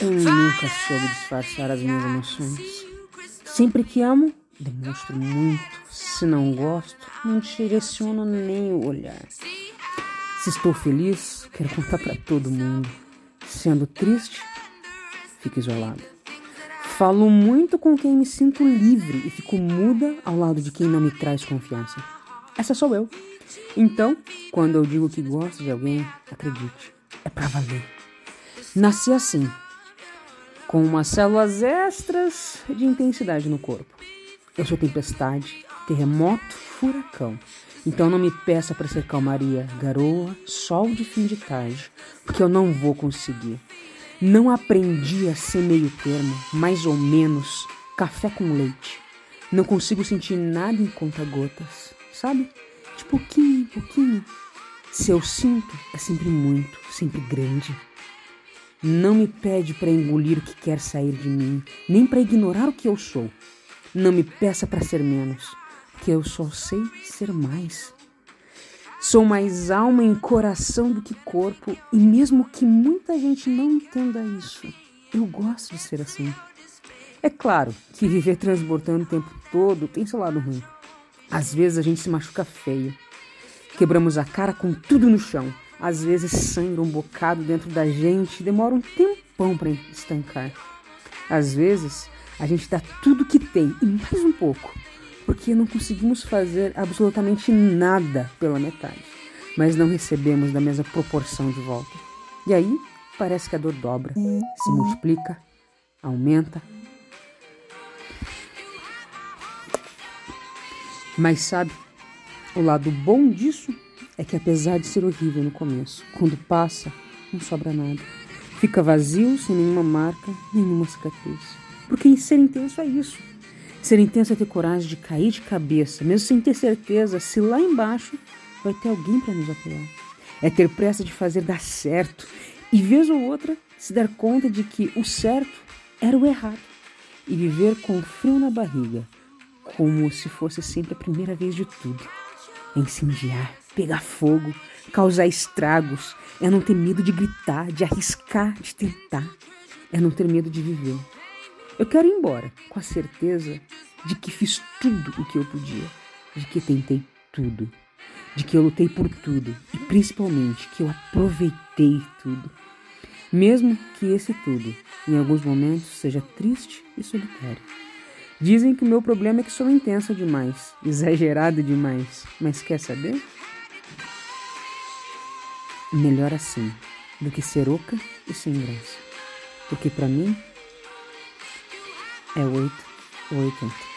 Eu nunca soube disfarçar as minhas emoções. Sempre que amo, demonstro muito. Se não gosto, não direciono nem o olhar. Se estou feliz, quero contar para todo mundo. Sendo triste, fico isolado. Falo muito com quem me sinto livre e fico muda ao lado de quem não me traz confiança. Essa sou eu. Então, quando eu digo que gosto de alguém, acredite, é pra valer. Nasci assim, com umas células extras de intensidade no corpo. Eu sou tempestade, terremoto, furacão. Então não me peça para ser calmaria, garoa, sol de fim de tarde, porque eu não vou conseguir. Não aprendi a ser meio termo, mais ou menos, café com leite. Não consigo sentir nada em conta-gotas, sabe? De pouquinho em pouquinho. Se eu sinto, é sempre muito, sempre grande. Não me pede para engolir o que quer sair de mim, nem para ignorar o que eu sou. Não me peça para ser menos, porque eu só sei ser mais. Sou mais alma e coração do que corpo, e mesmo que muita gente não entenda isso, eu gosto de ser assim. É claro que viver transbordando o tempo todo tem seu lado ruim. Às vezes a gente se machuca feio. Quebramos a cara com tudo no chão às vezes sangra um bocado dentro da gente, demora um tempão para estancar. Às vezes a gente dá tudo que tem e mais um pouco, porque não conseguimos fazer absolutamente nada pela metade, mas não recebemos da mesma proporção de volta. E aí parece que a dor dobra, se multiplica, aumenta. Mas sabe, o lado bom disso é que apesar de ser horrível no começo, quando passa, não sobra nada. Fica vazio, sem nenhuma marca, nenhuma cicatriz. Porque ser intenso é isso. Ser intenso é ter coragem de cair de cabeça, mesmo sem ter certeza se lá embaixo vai ter alguém para nos apoiar. É ter pressa de fazer dar certo e, vez ou outra, se dar conta de que o certo era o errado. E viver com frio na barriga, como se fosse sempre a primeira vez de tudo. Incendiar pegar fogo, causar estragos, é não ter medo de gritar, de arriscar, de tentar, é não ter medo de viver. Eu quero ir embora com a certeza de que fiz tudo o que eu podia, de que tentei tudo, de que eu lutei por tudo e principalmente que eu aproveitei tudo. Mesmo que esse tudo, em alguns momentos, seja triste e solitário. Dizem que o meu problema é que sou intensa demais, exagerada demais, mas quer saber? Melhor assim do que ser oca e sem graça. Porque para mim é 8 ou 80.